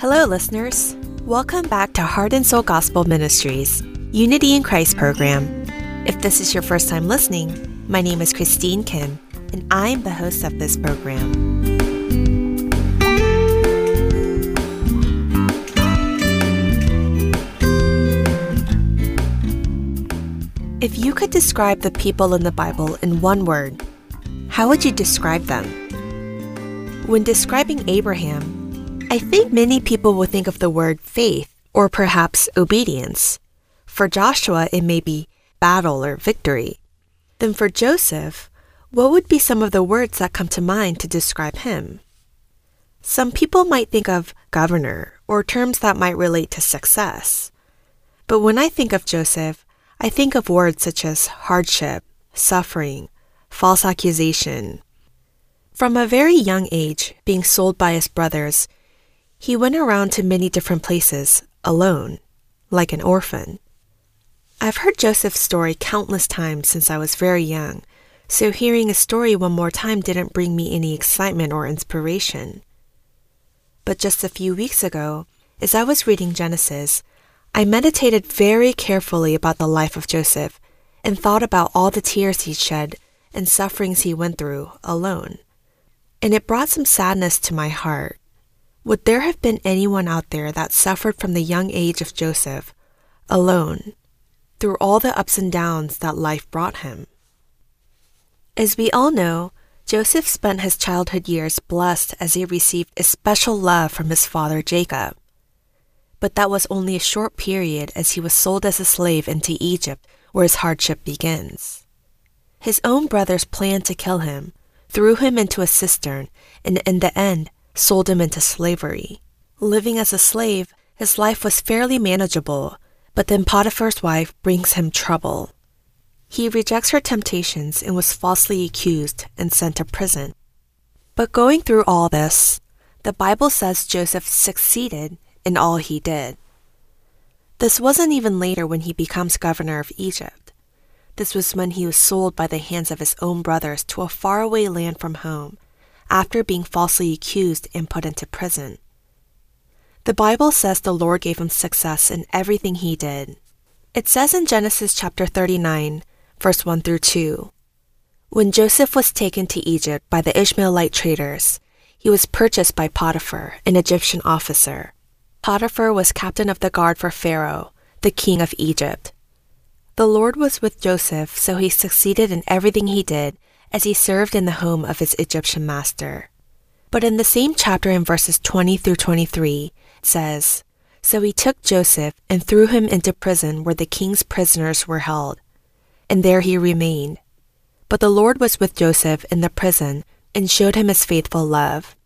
Hello, listeners. Welcome back to Heart and Soul Gospel Ministries, Unity in Christ program. If this is your first time listening, my name is Christine Kim, and I'm the host of this program. If you could describe the people in the Bible in one word, how would you describe them? When describing Abraham, I think many people will think of the word faith or perhaps obedience. For Joshua, it may be battle or victory. Then for Joseph, what would be some of the words that come to mind to describe him? Some people might think of governor or terms that might relate to success. But when I think of Joseph, I think of words such as hardship, suffering, false accusation. From a very young age, being sold by his brothers, he went around to many different places, alone, like an orphan. I've heard Joseph's story countless times since I was very young, so hearing a story one more time didn't bring me any excitement or inspiration. But just a few weeks ago, as I was reading Genesis, I meditated very carefully about the life of Joseph and thought about all the tears he shed and sufferings he went through alone. And it brought some sadness to my heart. Would there have been anyone out there that suffered from the young age of Joseph, alone, through all the ups and downs that life brought him? As we all know, Joseph spent his childhood years blessed as he received a special love from his father Jacob. But that was only a short period as he was sold as a slave into Egypt, where his hardship begins. His own brothers planned to kill him, threw him into a cistern, and in the end sold him into slavery. Living as a slave, his life was fairly manageable, but then Potiphar's wife brings him trouble. He rejects her temptations and was falsely accused and sent to prison. But going through all this, the Bible says Joseph succeeded in all he did. This wasn't even later when he becomes governor of Egypt. This was when he was sold by the hands of his own brothers to a faraway land from home after being falsely accused and put into prison. The Bible says the Lord gave him success in everything he did. It says in Genesis chapter 39, verse 1 through 2 When Joseph was taken to Egypt by the Ishmaelite traders, he was purchased by Potiphar, an Egyptian officer. Potiphar was captain of the guard for Pharaoh, the king of Egypt. The Lord was with Joseph, so he succeeded in everything he did as he served in the home of his Egyptian master. But in the same chapter in verses 20 through 23, it says, So he took Joseph and threw him into prison where the king's prisoners were held. And there he remained. But the Lord was with Joseph in the prison and showed him his faithful love.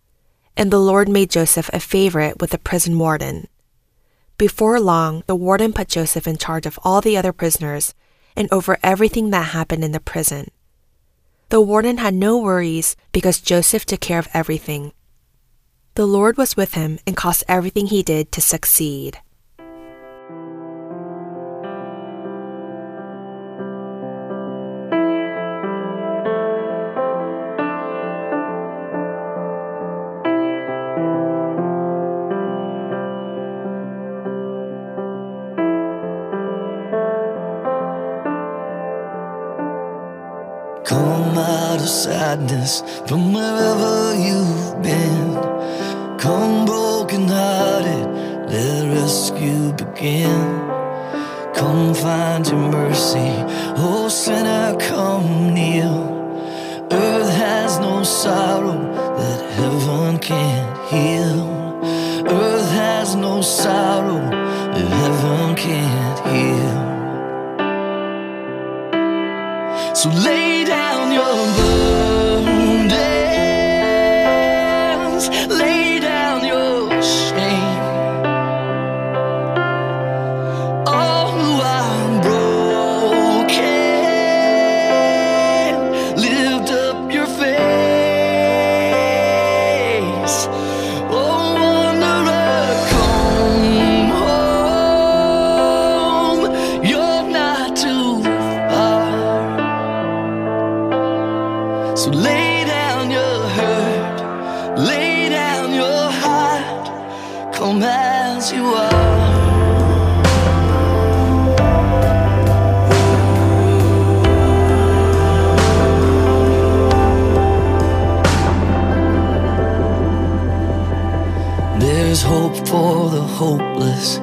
And the Lord made Joseph a favorite with the prison warden. Before long, the warden put Joseph in charge of all the other prisoners and over everything that happened in the prison. The warden had no worries because Joseph took care of everything. The Lord was with him and caused everything he did to succeed. Sadness from wherever you've been. Come broken hearted, let rescue begin. Come find your mercy, oh sinner, come kneel. Earth has no sorrow that heaven can't heal. Earth has no sorrow that heaven can't heal. So lay down your lay There's hope for the hopeless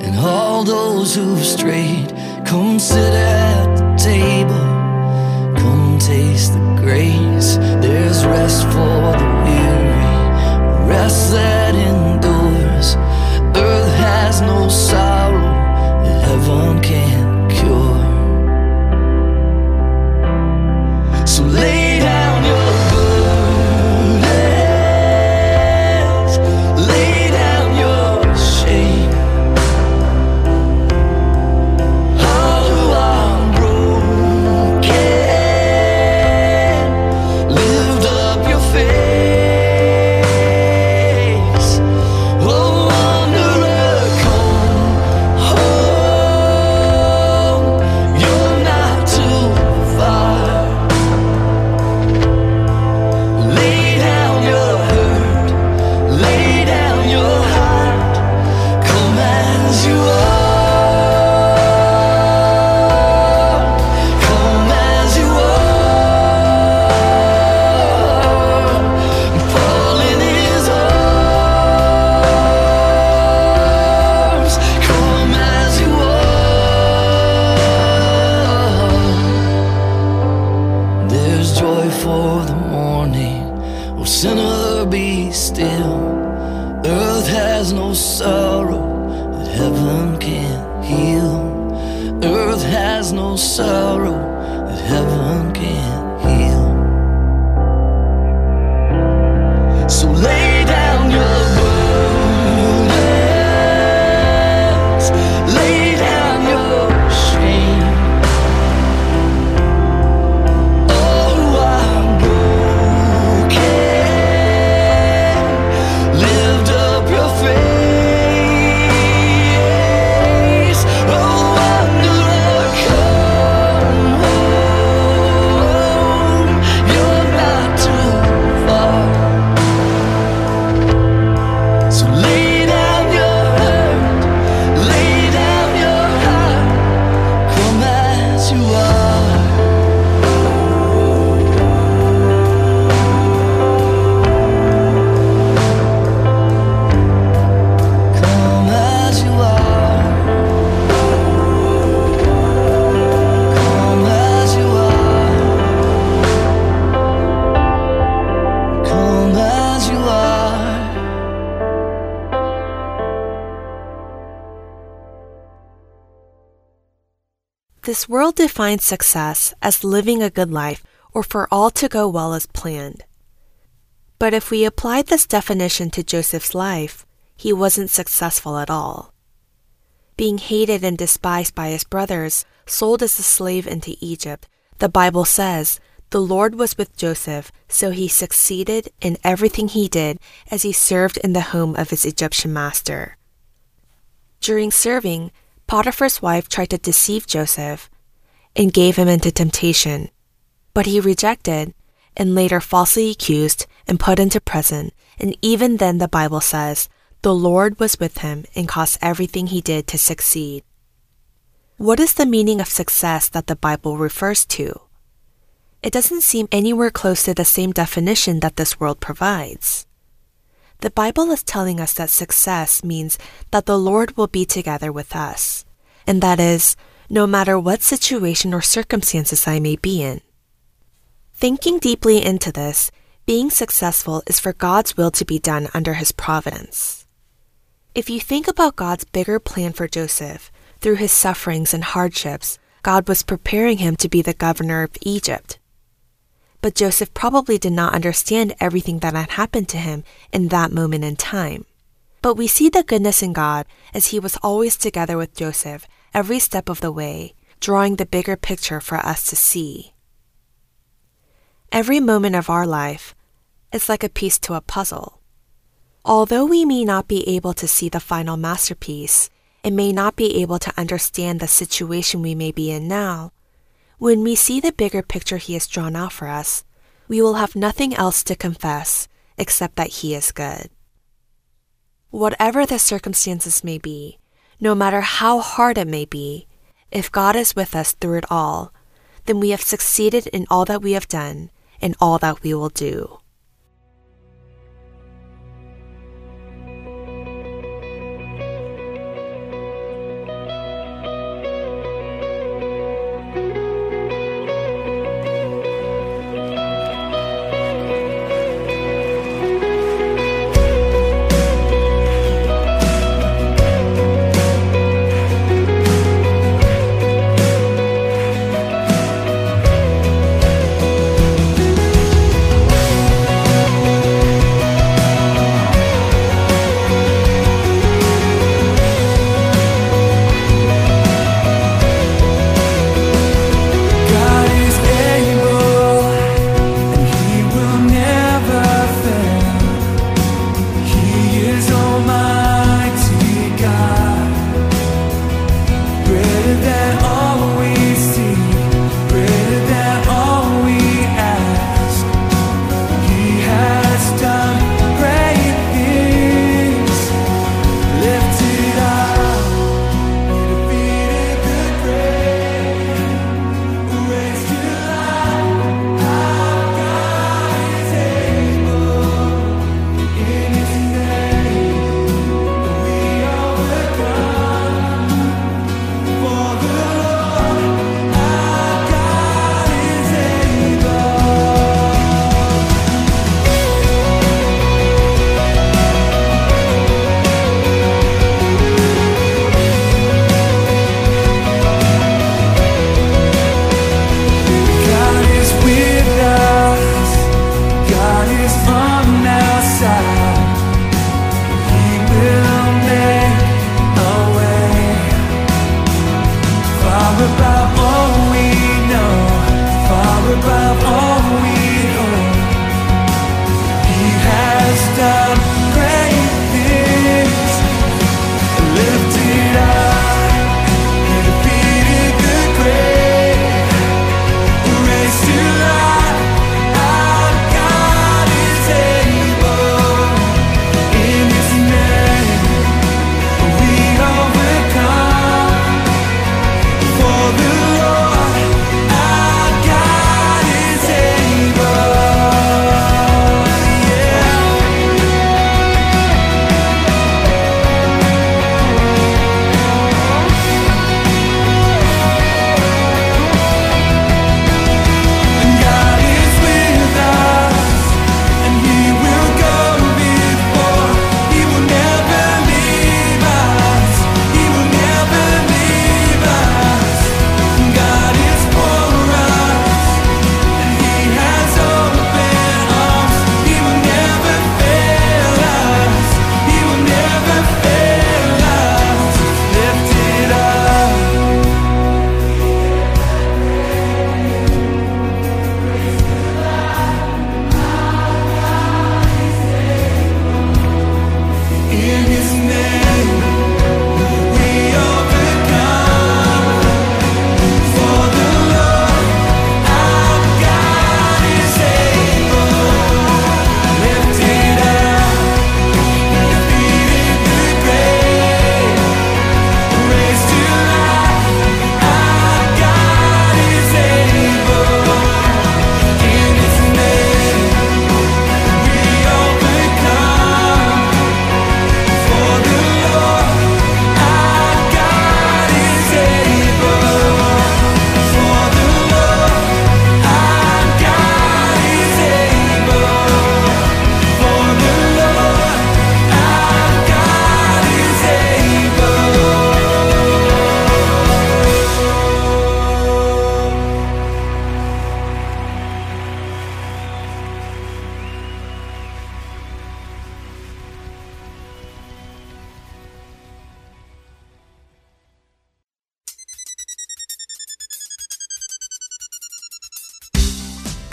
and all those who've strayed. Come sit at the table, come taste the grace. There's rest for the weary, rest that endures. Earth has no sorrow that heaven can't cure. So lay world defines success as living a good life or for all to go well as planned. But if we apply this definition to Joseph's life, he wasn't successful at all. Being hated and despised by his brothers, sold as a slave into Egypt, the Bible says, the Lord was with Joseph, so he succeeded in everything he did as he served in the home of his Egyptian master. During serving, Potiphar's wife tried to deceive Joseph and gave him into temptation. But he rejected and later falsely accused and put into prison. And even then, the Bible says, the Lord was with him and caused everything he did to succeed. What is the meaning of success that the Bible refers to? It doesn't seem anywhere close to the same definition that this world provides. The Bible is telling us that success means that the Lord will be together with us, and that is, no matter what situation or circumstances I may be in. Thinking deeply into this, being successful is for God's will to be done under His providence. If you think about God's bigger plan for Joseph, through his sufferings and hardships, God was preparing him to be the governor of Egypt. But Joseph probably did not understand everything that had happened to him in that moment in time. But we see the goodness in God as he was always together with Joseph every step of the way, drawing the bigger picture for us to see. Every moment of our life is like a piece to a puzzle. Although we may not be able to see the final masterpiece and may not be able to understand the situation we may be in now, when we see the bigger picture He has drawn out for us, we will have nothing else to confess except that He is good. Whatever the circumstances may be, no matter how hard it may be, if God is with us through it all, then we have succeeded in all that we have done and all that we will do.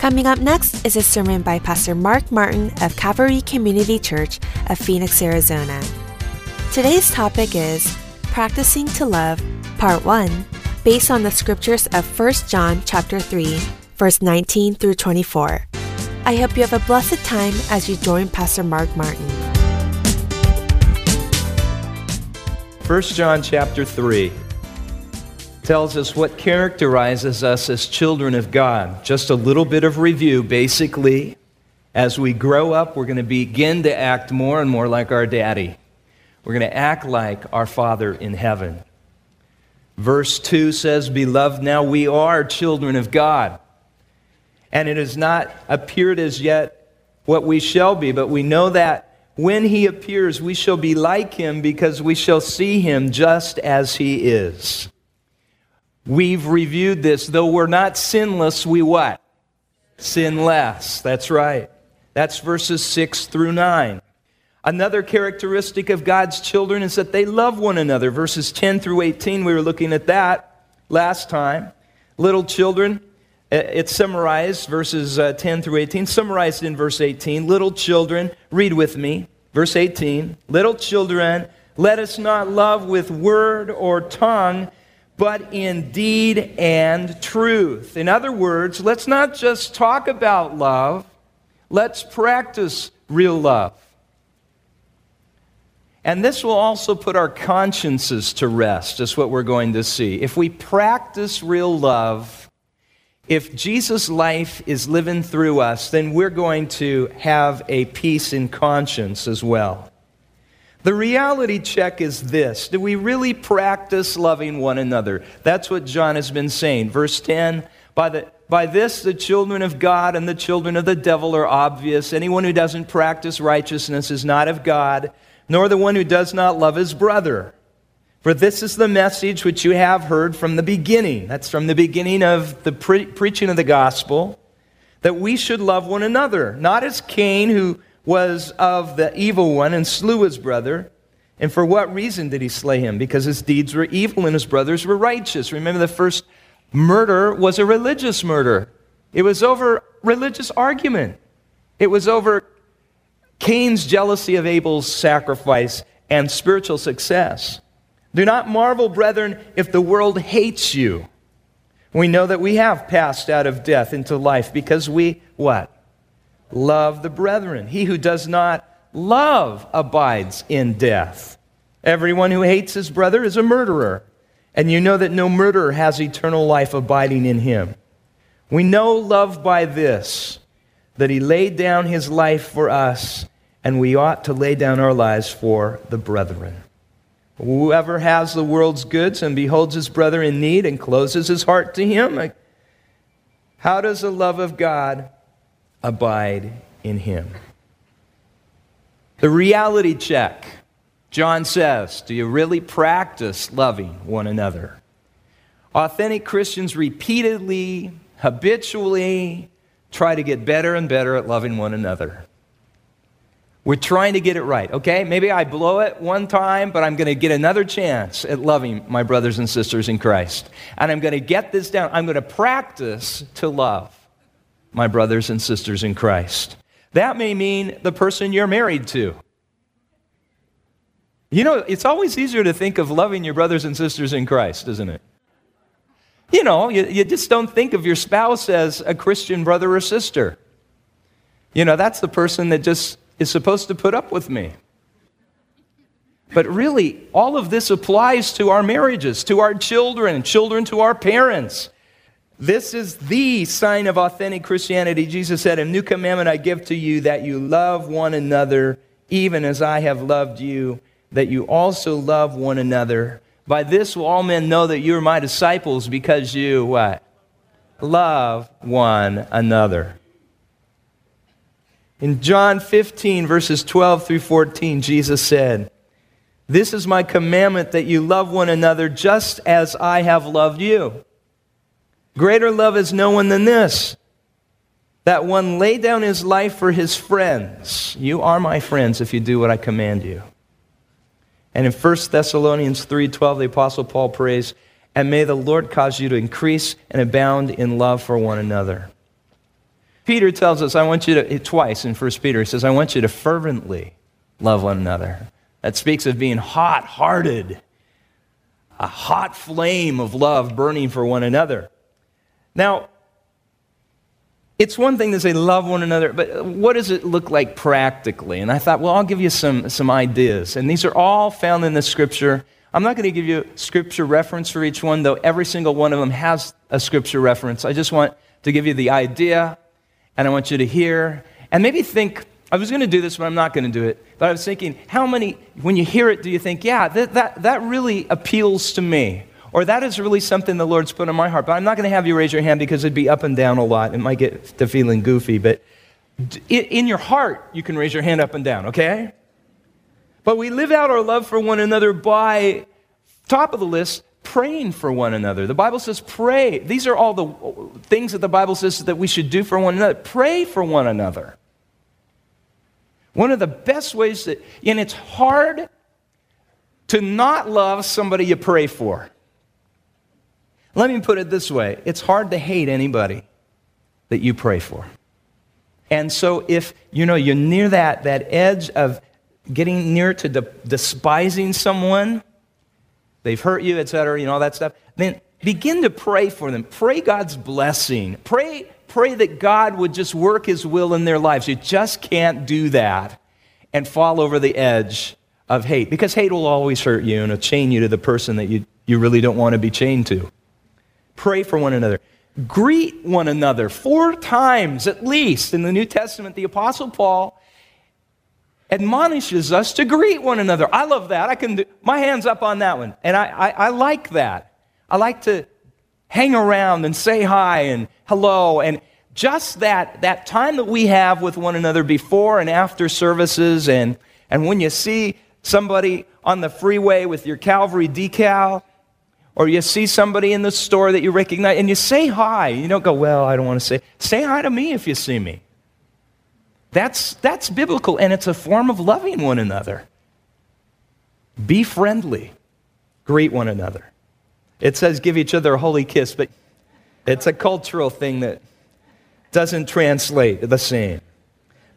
Coming up next is a sermon by Pastor Mark Martin of Calvary Community Church of Phoenix, Arizona. Today's topic is Practicing to Love, Part 1, based on the scriptures of 1 John chapter 3, verse 19 through 24. I hope you have a blessed time as you join Pastor Mark Martin. 1 John chapter 3 tells us what characterizes us as children of God. Just a little bit of review. Basically, as we grow up, we're going to begin to act more and more like our daddy. We're going to act like our Father in heaven. Verse 2 says, Beloved, now we are children of God. And it has not appeared as yet what we shall be, but we know that when he appears, we shall be like him because we shall see him just as he is. We've reviewed this. Though we're not sinless, we what? Sin less. That's right. That's verses 6 through 9. Another characteristic of God's children is that they love one another. Verses 10 through 18, we were looking at that last time. Little children, it's summarized, verses uh, 10 through 18, summarized in verse 18. Little children, read with me, verse 18. Little children, let us not love with word or tongue but in deed and truth. In other words, let's not just talk about love, let's practice real love. And this will also put our consciences to rest, is what we're going to see. If we practice real love, if Jesus' life is living through us, then we're going to have a peace in conscience as well. The reality check is this Do we really practice loving one another? That's what John has been saying. Verse 10 by, the, by this, the children of God and the children of the devil are obvious. Anyone who doesn't practice righteousness is not of God, nor the one who does not love his brother. For this is the message which you have heard from the beginning. That's from the beginning of the pre- preaching of the gospel, that we should love one another, not as Cain, who was of the evil one and slew his brother. And for what reason did he slay him? Because his deeds were evil and his brothers were righteous. Remember, the first murder was a religious murder, it was over religious argument, it was over Cain's jealousy of Abel's sacrifice and spiritual success. Do not marvel, brethren, if the world hates you. We know that we have passed out of death into life because we, what? Love the brethren. He who does not love abides in death. Everyone who hates his brother is a murderer, and you know that no murderer has eternal life abiding in him. We know love by this, that he laid down his life for us, and we ought to lay down our lives for the brethren. Whoever has the world's goods and beholds his brother in need and closes his heart to him, how does the love of God abide in him. The reality check. John says, Do you really practice loving one another? Authentic Christians repeatedly, habitually try to get better and better at loving one another. We're trying to get it right, okay? Maybe I blow it one time, but I'm going to get another chance at loving my brothers and sisters in Christ. And I'm going to get this down. I'm going to practice to love my brothers and sisters in Christ. That may mean the person you're married to. You know, it's always easier to think of loving your brothers and sisters in Christ, isn't it? You know, you, you just don't think of your spouse as a Christian brother or sister. You know, that's the person that just is supposed to put up with me. But really, all of this applies to our marriages, to our children, children to our parents. This is the sign of authentic Christianity. Jesus said, A new commandment I give to you that you love one another, even as I have loved you, that you also love one another. By this will all men know that you are my disciples because you what? Love one another. In John 15, verses 12 through 14, Jesus said, This is my commandment that you love one another just as I have loved you. Greater love is no one than this that one lay down his life for his friends. You are my friends if you do what I command you. And in 1 Thessalonians 3:12 the apostle Paul prays, "And may the Lord cause you to increase and abound in love for one another." Peter tells us, I want you to twice in 1 Peter he says, "I want you to fervently love one another." That speaks of being hot-hearted, a hot flame of love burning for one another. Now, it's one thing to say love one another, but what does it look like practically? And I thought, well, I'll give you some, some ideas. And these are all found in the scripture I'm not going to give you scripture reference for each one, though every single one of them has a scripture reference. I just want to give you the idea, and I want you to hear, and maybe think. I was going to do this, but I'm not going to do it. But I was thinking, how many, when you hear it, do you think, yeah, that, that, that really appeals to me? Or that is really something the Lord's put in my heart. But I'm not going to have you raise your hand because it'd be up and down a lot. It might get to feeling goofy. But in your heart, you can raise your hand up and down, okay? But we live out our love for one another by, top of the list, praying for one another. The Bible says pray. These are all the things that the Bible says that we should do for one another. Pray for one another. One of the best ways that, and it's hard to not love somebody you pray for. Let me put it this way it's hard to hate anybody that you pray for. And so if you know you're near that, that edge of getting near to de- despising someone, they've hurt you, etc., you know, all that stuff, then begin to pray for them. Pray God's blessing. Pray, pray that God would just work his will in their lives. You just can't do that and fall over the edge of hate because hate will always hurt you and it'll chain you to the person that you, you really don't want to be chained to. Pray for one another. Greet one another four times at least in the New Testament. The Apostle Paul admonishes us to greet one another. I love that. I can do my hands up on that one. And I, I, I like that. I like to hang around and say hi and hello and just that, that time that we have with one another before and after services and, and when you see somebody on the freeway with your Calvary decal or you see somebody in the store that you recognize and you say hi. You don't go, well, I don't want to say. Say hi to me if you see me. That's, that's biblical, and it's a form of loving one another. Be friendly, greet one another. It says give each other a holy kiss, but it's a cultural thing that doesn't translate the same.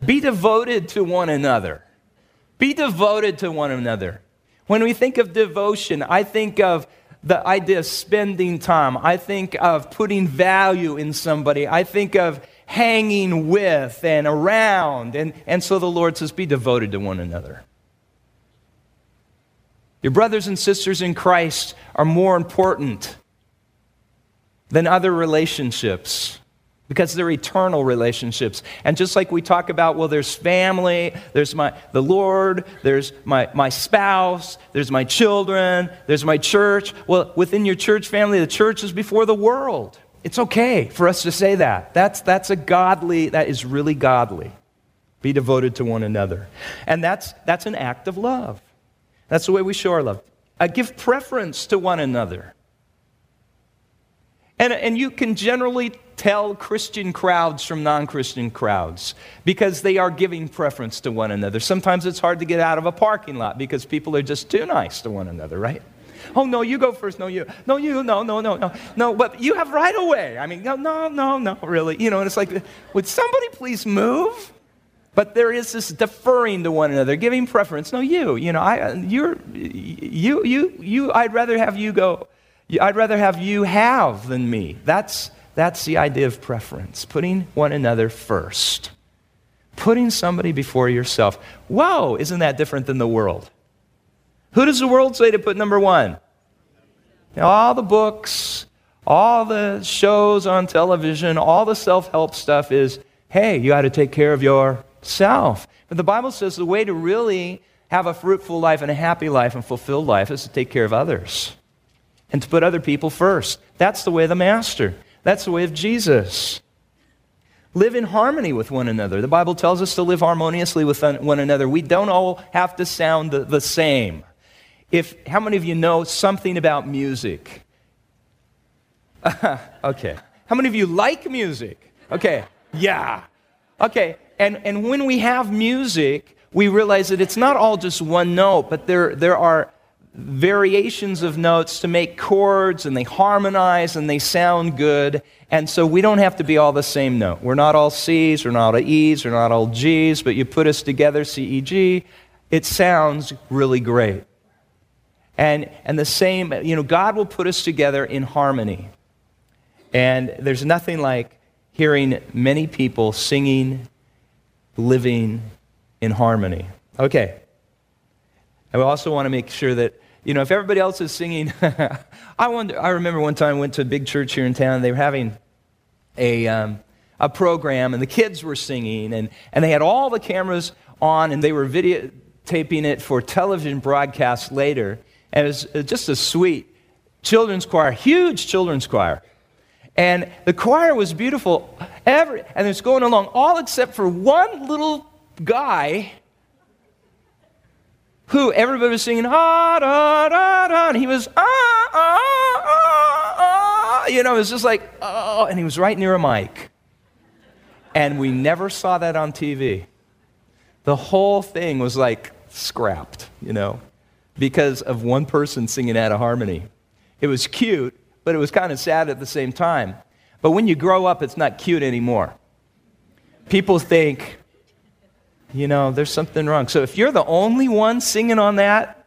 Be devoted to one another. Be devoted to one another. When we think of devotion, I think of the idea of spending time. I think of putting value in somebody. I think of hanging with and around. And, and so the Lord says, be devoted to one another. Your brothers and sisters in Christ are more important than other relationships because they're eternal relationships. And just like we talk about, well, there's family, there's my, the Lord, there's my, my spouse, there's my children, there's my church. Well, within your church family, the church is before the world. It's okay for us to say that. That's, that's a godly, that is really godly. Be devoted to one another. And that's, that's an act of love. That's the way we show our love. Uh, give preference to one another. And, and you can generally tell Christian crowds from non Christian crowds because they are giving preference to one another. Sometimes it's hard to get out of a parking lot because people are just too nice to one another, right? Oh, no, you go first. No, you. No, you. No, no, no, no. No, but you have right away. I mean, no, no, no, no, really. You know, and it's like, would somebody please move? But there is this deferring to one another, giving preference. No, you. You know, I, you're, you, you, you. I'd rather have you go. I'd rather have you have than me. That's that's the idea of preference, putting one another first. Putting somebody before yourself. Whoa, isn't that different than the world? Who does the world say to put number one? Now, all the books, all the shows on television, all the self help stuff is hey, you got to take care of yourself. But the Bible says the way to really have a fruitful life and a happy life and fulfilled life is to take care of others and to put other people first. That's the way of the Master. That's the way of Jesus. Live in harmony with one another. The Bible tells us to live harmoniously with one another. We don't all have to sound the, the same. If, how many of you know something about music? okay. How many of you like music? Okay. Yeah. Okay. And, and when we have music, we realize that it's not all just one note, but there, there are variations of notes to make chords and they harmonize and they sound good. And so we don't have to be all the same note. We're not all C's, we're not all E's, we're not all G's, but you put us together, C, E, G, it sounds really great. And, and the same, you know, God will put us together in harmony. And there's nothing like hearing many people singing, living in harmony. Okay. I also want to make sure that you know, if everybody else is singing, I wonder. I remember one time I went to a big church here in town. They were having a um, a program, and the kids were singing, and and they had all the cameras on, and they were videotaping it for television broadcast later. And it was uh, just a sweet children's choir, huge children's choir. And the choir was beautiful, every, and it's going along, all except for one little guy who everybody was singing, ah, da, da, da, and he was, ah, ah, ah, ah, you know, it was just like, oh, and he was right near a mic. And we never saw that on TV. The whole thing was like scrapped, you know, because of one person singing out of harmony. It was cute, but it was kind of sad at the same time. But when you grow up, it's not cute anymore. People think, you know, there's something wrong. So if you're the only one singing on that,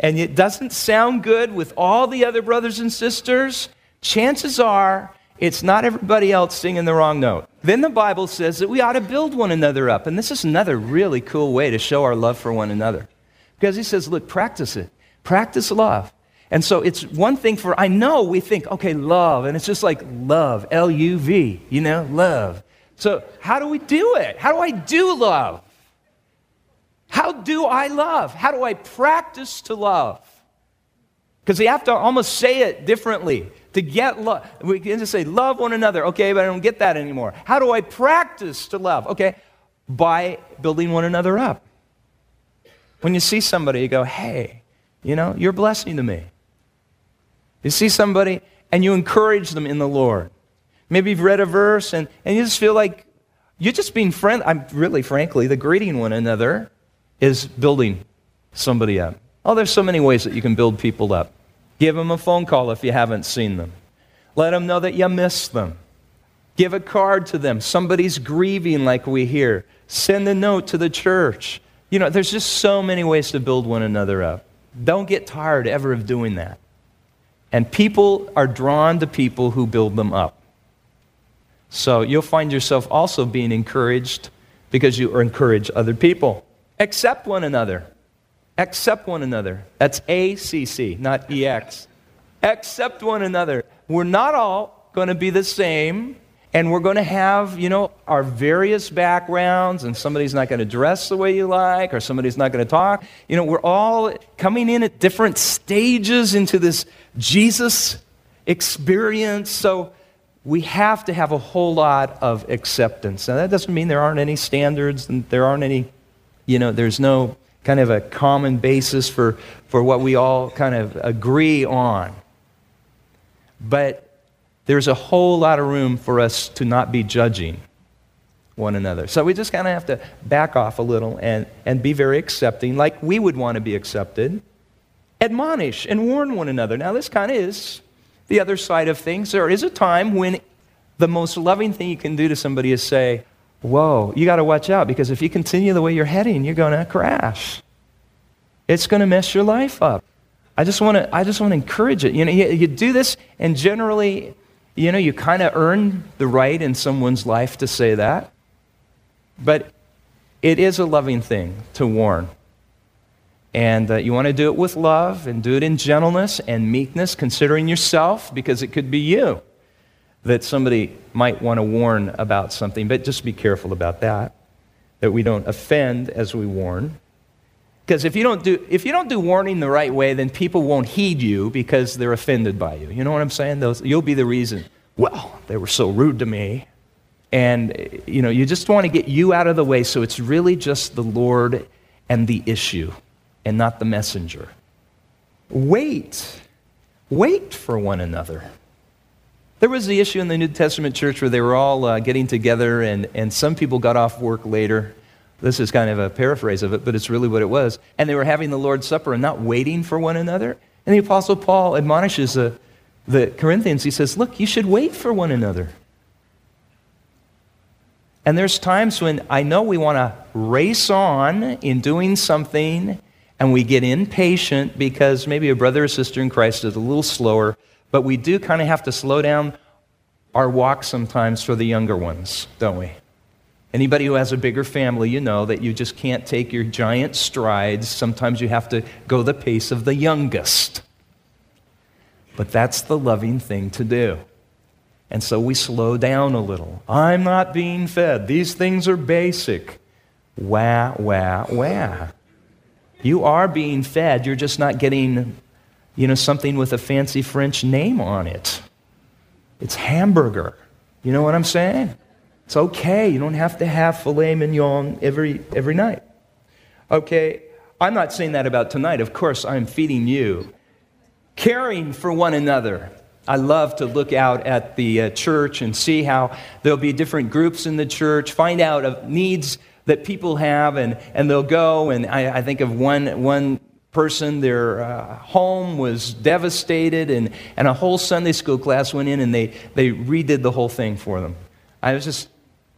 and it doesn't sound good with all the other brothers and sisters, chances are it's not everybody else singing the wrong note. Then the Bible says that we ought to build one another up. And this is another really cool way to show our love for one another. Because he says, look, practice it. Practice love. And so it's one thing for, I know we think, okay, love, and it's just like love, L U V, you know, love. So how do we do it? How do I do love? How do I love? How do I practice to love? Because we have to almost say it differently to get love. We can just say, love one another. Okay, but I don't get that anymore. How do I practice to love? Okay, by building one another up. When you see somebody, you go, hey, you know, you're a blessing to me. You see somebody and you encourage them in the Lord. Maybe you've read a verse and, and you just feel like you're just being friendly. I'm really, frankly, the greeting one another is building somebody up. Oh, there's so many ways that you can build people up. Give them a phone call if you haven't seen them. Let them know that you miss them. Give a card to them. Somebody's grieving, like we hear. Send a note to the church. You know, there's just so many ways to build one another up. Don't get tired ever of doing that. And people are drawn to people who build them up. So you'll find yourself also being encouraged because you encourage other people. Accept one another. Accept one another. That's A C C, not E X. Accept one another. We're not all going to be the same, and we're going to have, you know, our various backgrounds, and somebody's not going to dress the way you like, or somebody's not going to talk. You know, we're all coming in at different stages into this Jesus experience. So we have to have a whole lot of acceptance. Now, that doesn't mean there aren't any standards and there aren't any, you know, there's no kind of a common basis for, for what we all kind of agree on. But there's a whole lot of room for us to not be judging one another. So we just kind of have to back off a little and, and be very accepting, like we would want to be accepted admonish and warn one another. Now, this kind of is the other side of things. There is a time when the most loving thing you can do to somebody is say, Whoa, you got to watch out because if you continue the way you're heading, you're going to crash. It's going to mess your life up. I just want to I just want to encourage it. You know, you, you do this and generally, you know, you kind of earn the right in someone's life to say that. But it is a loving thing to warn. And uh, you want to do it with love and do it in gentleness and meekness, considering yourself, because it could be you that somebody might want to warn about something. But just be careful about that, that we don't offend as we warn. Because if you don't do if you don't do warning the right way, then people won't heed you because they're offended by you. You know what I'm saying? Those, you'll be the reason. Well, they were so rude to me. And you know, you just want to get you out of the way so it's really just the Lord and the issue and not the messenger. Wait. Wait for one another. There was the issue in the New Testament church where they were all uh, getting together, and, and some people got off work later. This is kind of a paraphrase of it, but it's really what it was. And they were having the Lord's Supper and not waiting for one another. And the Apostle Paul admonishes the, the Corinthians. He says, Look, you should wait for one another. And there's times when I know we want to race on in doing something and we get impatient because maybe a brother or sister in Christ is a little slower, but we do kind of have to slow down our walk sometimes for the younger ones, don't we? Anybody who has a bigger family, you know that you just can't take your giant strides. Sometimes you have to go the pace of the youngest. But that's the loving thing to do. And so we slow down a little. I'm not being fed. These things are basic. Wah, wah, wah. You are being fed. You're just not getting, you know, something with a fancy French name on it. It's hamburger. You know what I'm saying? It's okay. You don't have to have filet mignon every, every night. Okay, I'm not saying that about tonight. Of course, I'm feeding you. Caring for one another. I love to look out at the uh, church and see how there'll be different groups in the church, find out of needs that people have, and, and they'll go. And I, I think of one, one person, their uh, home was devastated, and, and a whole Sunday school class went in and they, they redid the whole thing for them. I was just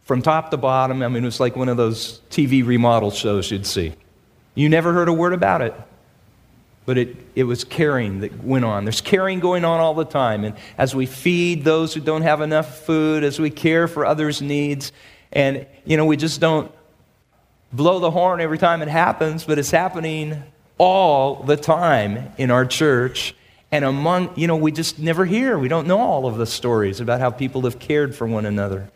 from top to bottom. I mean, it was like one of those TV remodel shows you'd see. You never heard a word about it. But it, it was caring that went on. There's caring going on all the time. And as we feed those who don't have enough food, as we care for others' needs, and, you know, we just don't blow the horn every time it happens, but it's happening all the time in our church. And among, you know, we just never hear, we don't know all of the stories about how people have cared for one another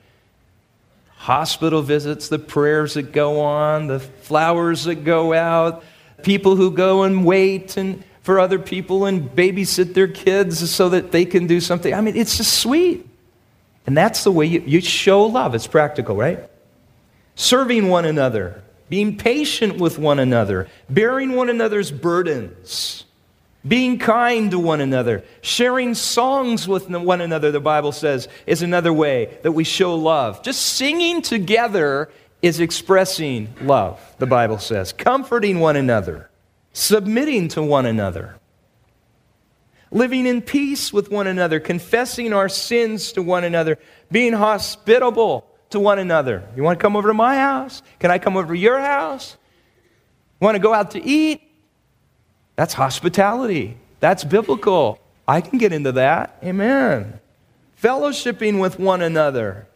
hospital visits, the prayers that go on, the flowers that go out, people who go and wait and for other people and babysit their kids so that they can do something. I mean, it's just sweet. And that's the way you, you show love. It's practical, right? Serving one another, being patient with one another, bearing one another's burdens being kind to one another, sharing songs with one another, the Bible says, is another way that we show love. Just singing together is expressing love, the Bible says. Comforting one another, submitting to one another, living in peace with one another, confessing our sins to one another, being hospitable to one another. You want to come over to my house? Can I come over to your house? Want to go out to eat? That's hospitality. That's biblical. I can get into that. Amen. Fellowshipping with one another.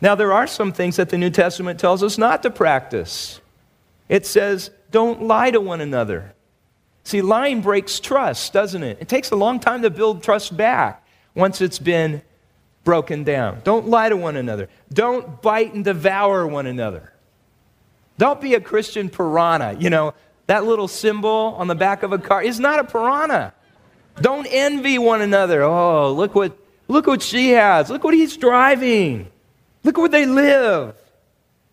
Now, there are some things that the New Testament tells us not to practice. It says, don't lie to one another. See, lying breaks trust, doesn't it? It takes a long time to build trust back once it's been broken down. Don't lie to one another. Don't bite and devour one another. Don't be a Christian piranha. You know, that little symbol on the back of a car is not a piranha. Don't envy one another. Oh, look what, look what she has. Look what he's driving. Look where they live.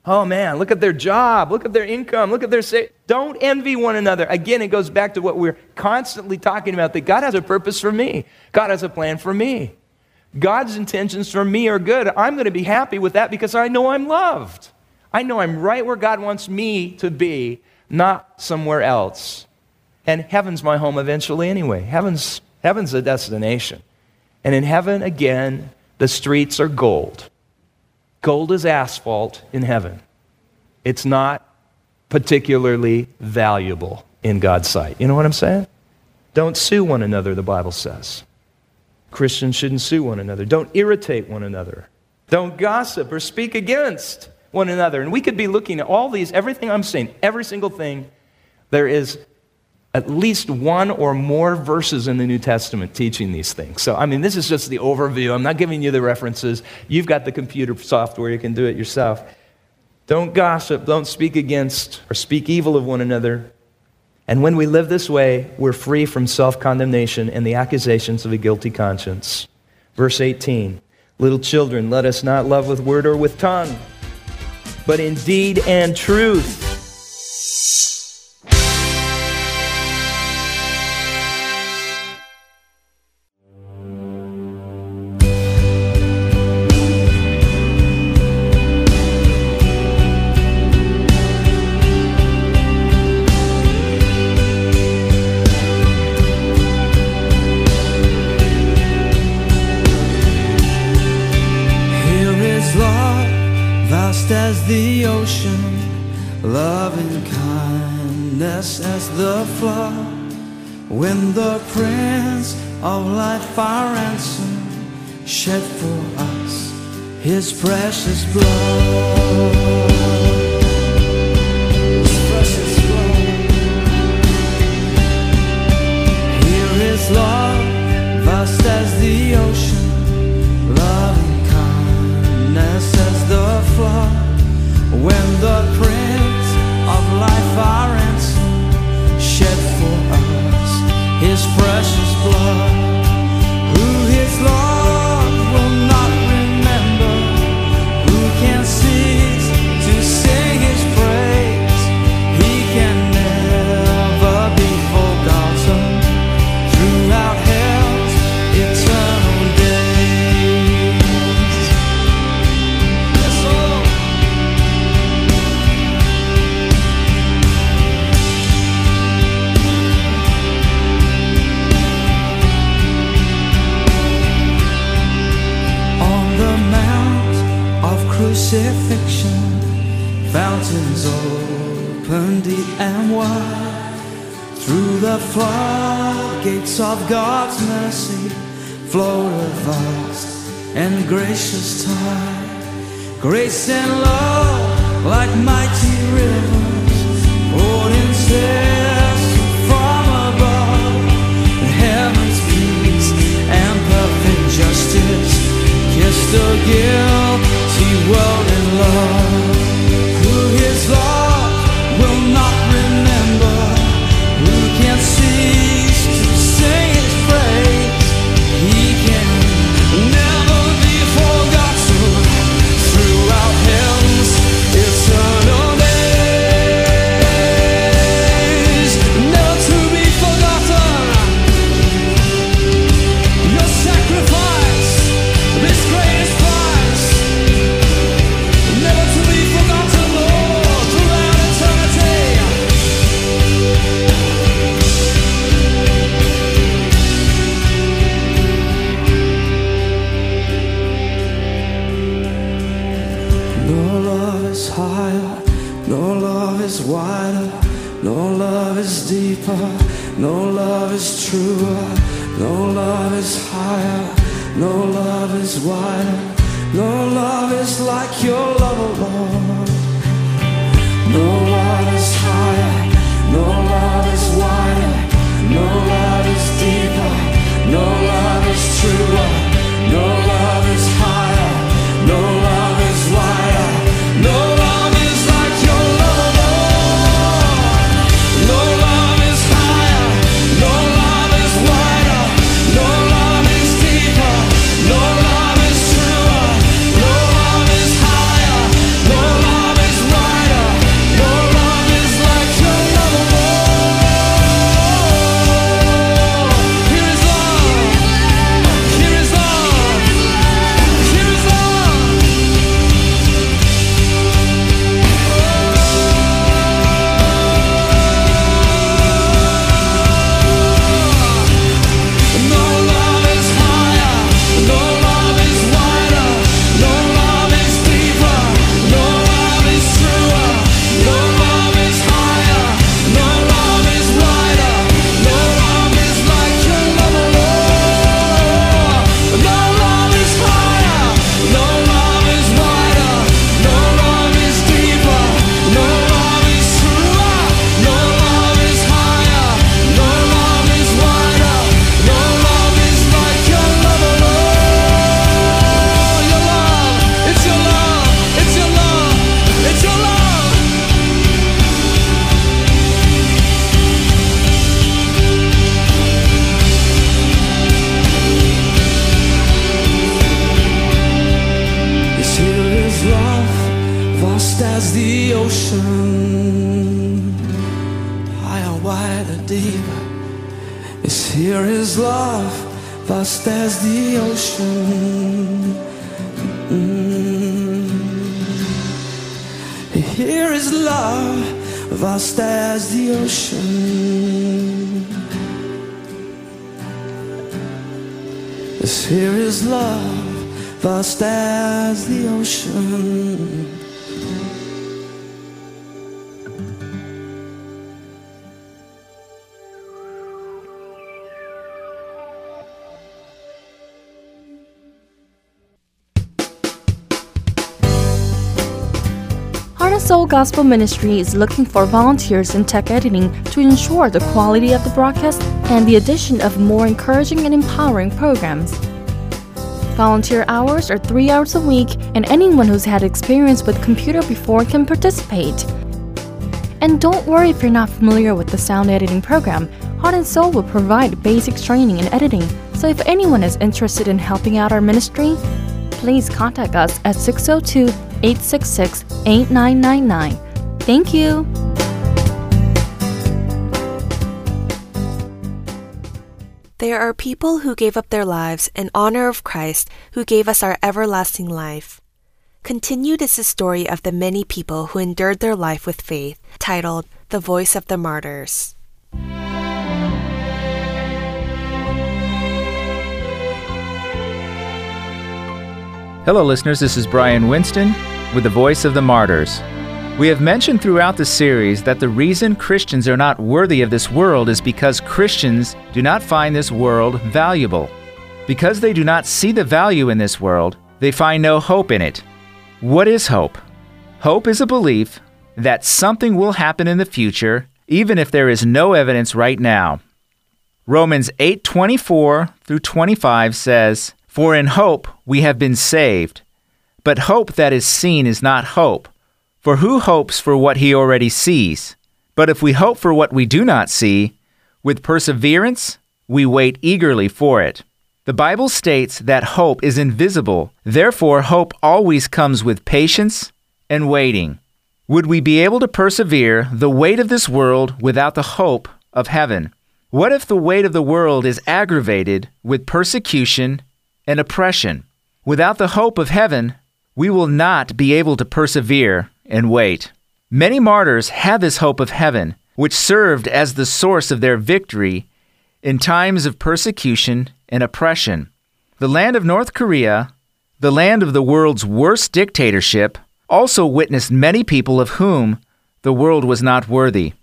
Oh man, look at their job. Look at their income. Look at their say. Don't envy one another. Again, it goes back to what we're constantly talking about that God has a purpose for me. God has a plan for me. God's intentions for me are good. I'm going to be happy with that because I know I'm loved. I know I'm right where God wants me to be not somewhere else. And heaven's my home eventually anyway. Heaven's, heaven's a destination. And in heaven, again, the streets are gold. Gold is asphalt in heaven. It's not particularly valuable in God's sight. You know what I'm saying? Don't sue one another, the Bible says. Christians shouldn't sue one another. Don't irritate one another. Don't gossip or speak against one another. And we could be looking at all these, everything I'm saying, every single thing. There is at least one or more verses in the New Testament teaching these things. So, I mean, this is just the overview. I'm not giving you the references. You've got the computer software, you can do it yourself. Don't gossip, don't speak against or speak evil of one another. And when we live this way, we're free from self condemnation and the accusations of a guilty conscience. Verse 18 Little children, let us not love with word or with tongue but in deed and truth. just as the ocean, loving kindness as the flood. When the Prince of Life, our ransom, shed for us his precious blood. when the God's mercy flowed a vast and gracious tide. Grace and love, like mighty rivers, poured in steps from above. Heavens peace and perfect justice kissed the guilty world in love. Gospel Ministry is looking for volunteers in tech editing to ensure the quality of the broadcast and the addition of more encouraging and empowering programs. Volunteer hours are three hours a week, and anyone who's had experience with computer before can participate. And don't worry if you're not familiar with the sound editing program. Heart and Soul will provide basic training in editing. So if anyone is interested in helping out our ministry, please contact us at 602 866 8999. Thank you. There are people who gave up their lives in honor of Christ who gave us our everlasting life. Continued is the story of the many people who endured their life with faith, titled The Voice of the Martyrs. Hello, listeners. This is Brian Winston with the Voice of the Martyrs. We have mentioned throughout the series that the reason Christians are not worthy of this world is because Christians do not find this world valuable. Because they do not see the value in this world, they find no hope in it. What is hope? Hope is a belief that something will happen in the future, even if there is no evidence right now. Romans 8:24 through 25 says, "For in hope we have been saved. But hope that is seen is not hope. For who hopes for what he already sees? But if we hope for what we do not see, with perseverance we wait eagerly for it." The Bible states that hope is invisible, therefore, hope always comes with patience and waiting. Would we be able to persevere the weight of this world without the hope of heaven? What if the weight of the world is aggravated with persecution and oppression? Without the hope of heaven, we will not be able to persevere and wait. Many martyrs had this hope of heaven, which served as the source of their victory in times of persecution and oppression. The land of North Korea, the land of the world's worst dictatorship, also witnessed many people of whom the world was not worthy.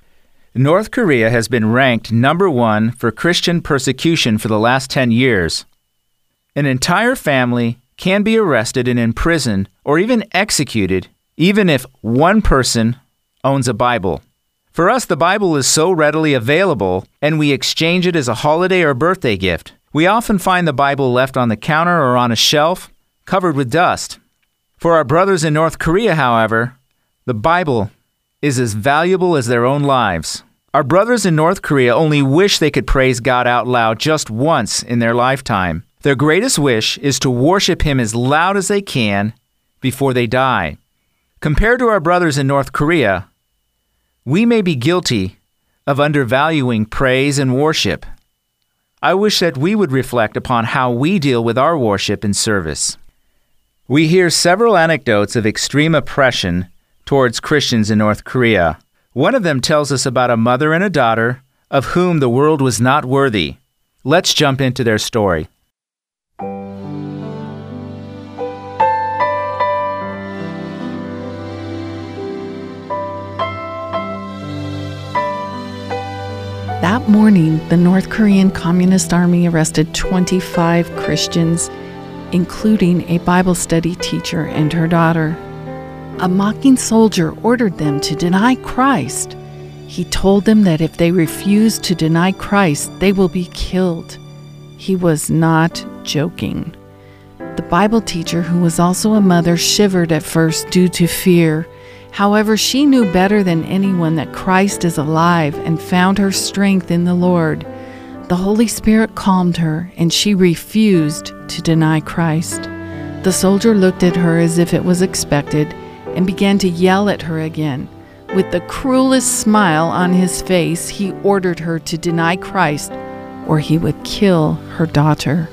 North Korea has been ranked number one for Christian persecution for the last 10 years. An entire family can be arrested and imprisoned or even executed even if one person owns a Bible. For us, the Bible is so readily available, and we exchange it as a holiday or birthday gift. We often find the Bible left on the counter or on a shelf, covered with dust. For our brothers in North Korea, however, the Bible is as valuable as their own lives. Our brothers in North Korea only wish they could praise God out loud just once in their lifetime. Their greatest wish is to worship Him as loud as they can before they die. Compared to our brothers in North Korea, we may be guilty of undervaluing praise and worship. I wish that we would reflect upon how we deal with our worship and service. We hear several anecdotes of extreme oppression towards Christians in North Korea. One of them tells us about a mother and a daughter of whom the world was not worthy. Let's jump into their story. That morning, the North Korean Communist Army arrested 25 Christians, including a Bible study teacher and her daughter. A mocking soldier ordered them to deny Christ. He told them that if they refused to deny Christ, they will be killed. He was not joking. The Bible teacher, who was also a mother, shivered at first due to fear. However, she knew better than anyone that Christ is alive and found her strength in the Lord. The Holy Spirit calmed her, and she refused to deny Christ. The soldier looked at her as if it was expected and began to yell at her again. With the cruelest smile on his face, he ordered her to deny Christ or he would kill her daughter.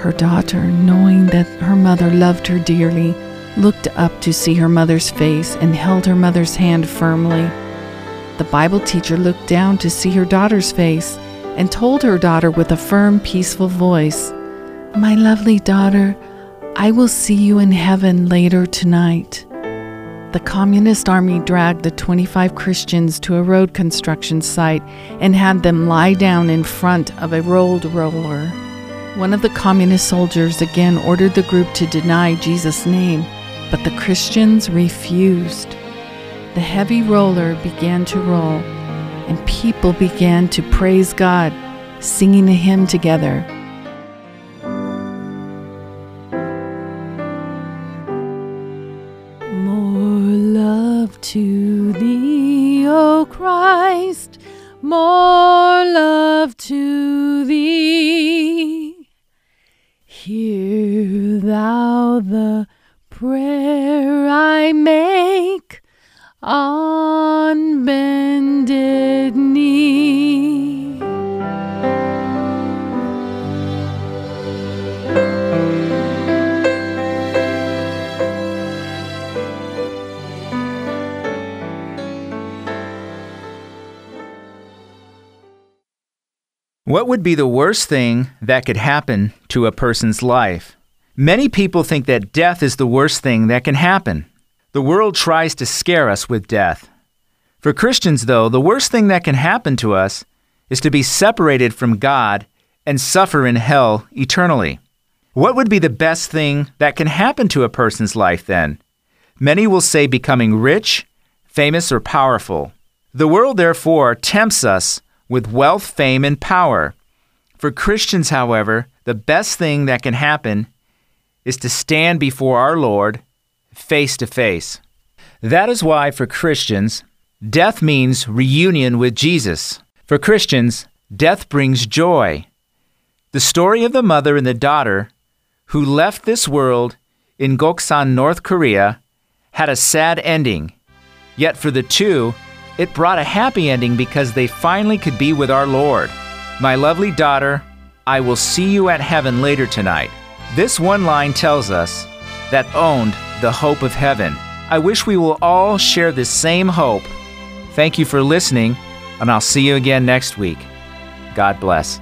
Her daughter, knowing that her mother loved her dearly, looked up to see her mother's face and held her mother's hand firmly. The Bible teacher looked down to see her daughter's face and told her daughter with a firm, peaceful voice, My lovely daughter, I will see you in heaven later tonight. The Communist Army dragged the 25 Christians to a road construction site and had them lie down in front of a rolled roller. One of the communist soldiers again ordered the group to deny Jesus' name, but the Christians refused. the heavy roller began to roll, and people began to praise God, singing a hymn together. More love to thee, O Christ, more love to thee. Hear thou the prayer I make on bended knee. What would be the worst thing that could happen to a person's life? Many people think that death is the worst thing that can happen. The world tries to scare us with death. For Christians, though, the worst thing that can happen to us is to be separated from God and suffer in hell eternally. What would be the best thing that can happen to a person's life then? Many will say becoming rich, famous, or powerful. The world, therefore, tempts us with wealth, fame, and power. For Christians, however, the best thing that can happen is to stand before our Lord face to face. That is why, for Christians, death means reunion with Jesus. For Christians, death brings joy. The story of the mother and the daughter who left this world in Goksan, North Korea, had a sad ending. Yet for the two, it brought a happy ending because they finally could be with our Lord. My lovely daughter, I will see you at heaven later tonight. This one line tells us that owned the hope of heaven. I wish we will all share this same hope. Thank you for listening, and I'll see you again next week. God bless.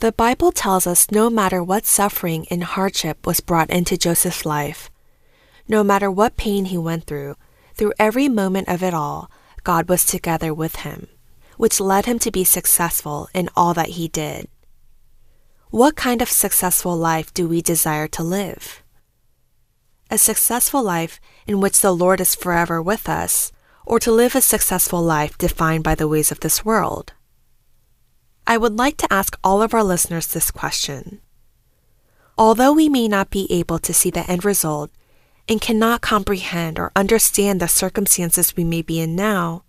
The Bible tells us no matter what suffering and hardship was brought into Joseph's life, no matter what pain he went through, through every moment of it all, God was together with him, which led him to be successful in all that he did. What kind of successful life do we desire to live? A successful life in which the Lord is forever with us, or to live a successful life defined by the ways of this world? I would like to ask all of our listeners this question. Although we may not be able to see the end result and cannot comprehend or understand the circumstances we may be in now,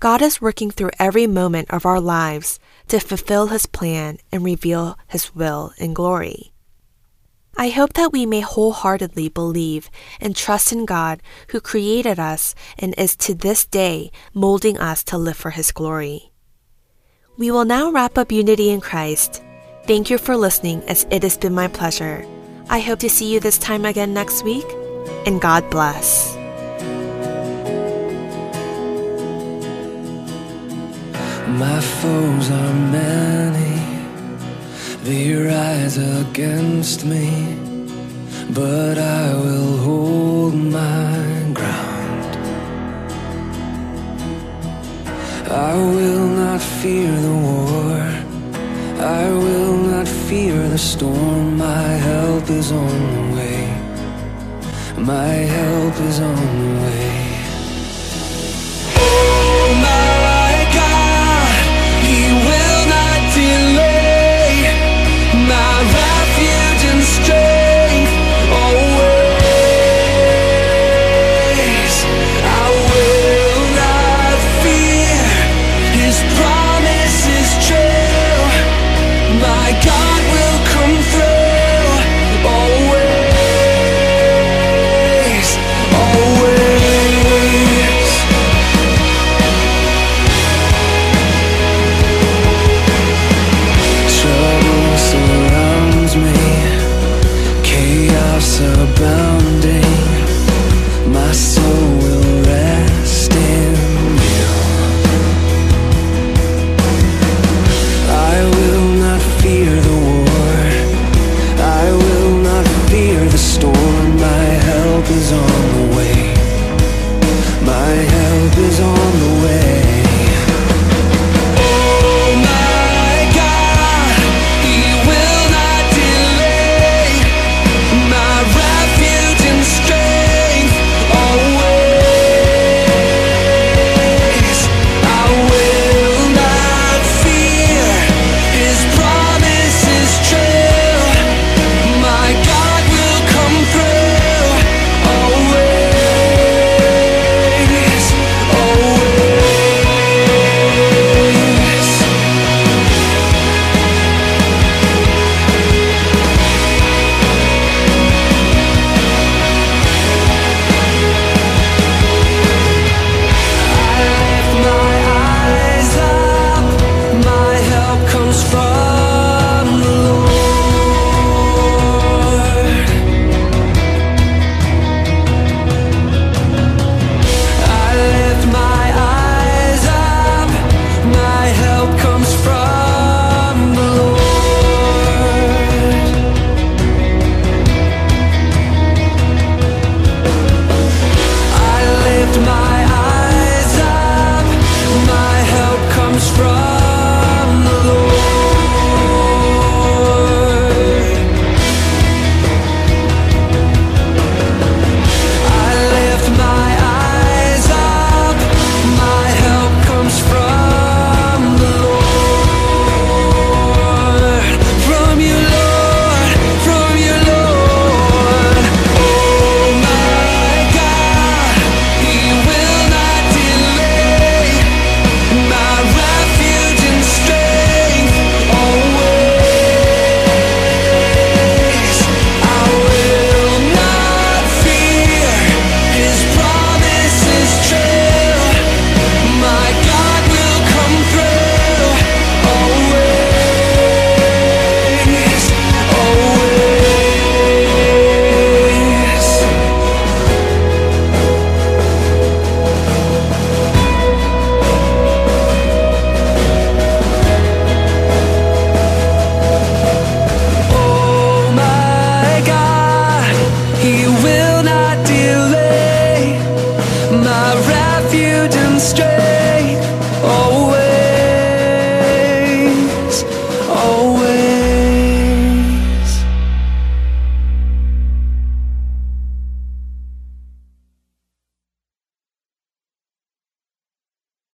God is working through every moment of our lives to fulfill His plan and reveal His will and glory. I hope that we may wholeheartedly believe and trust in God who created us and is to this day molding us to live for His glory. We will now wrap up Unity in Christ. Thank you for listening, as it has been my pleasure. I hope to see you this time again next week, and God bless. My foes are many, they rise against me, but I will hold my ground. I will not fear the war, I will not fear the storm. My help is on the way, my help is on the way. Oh my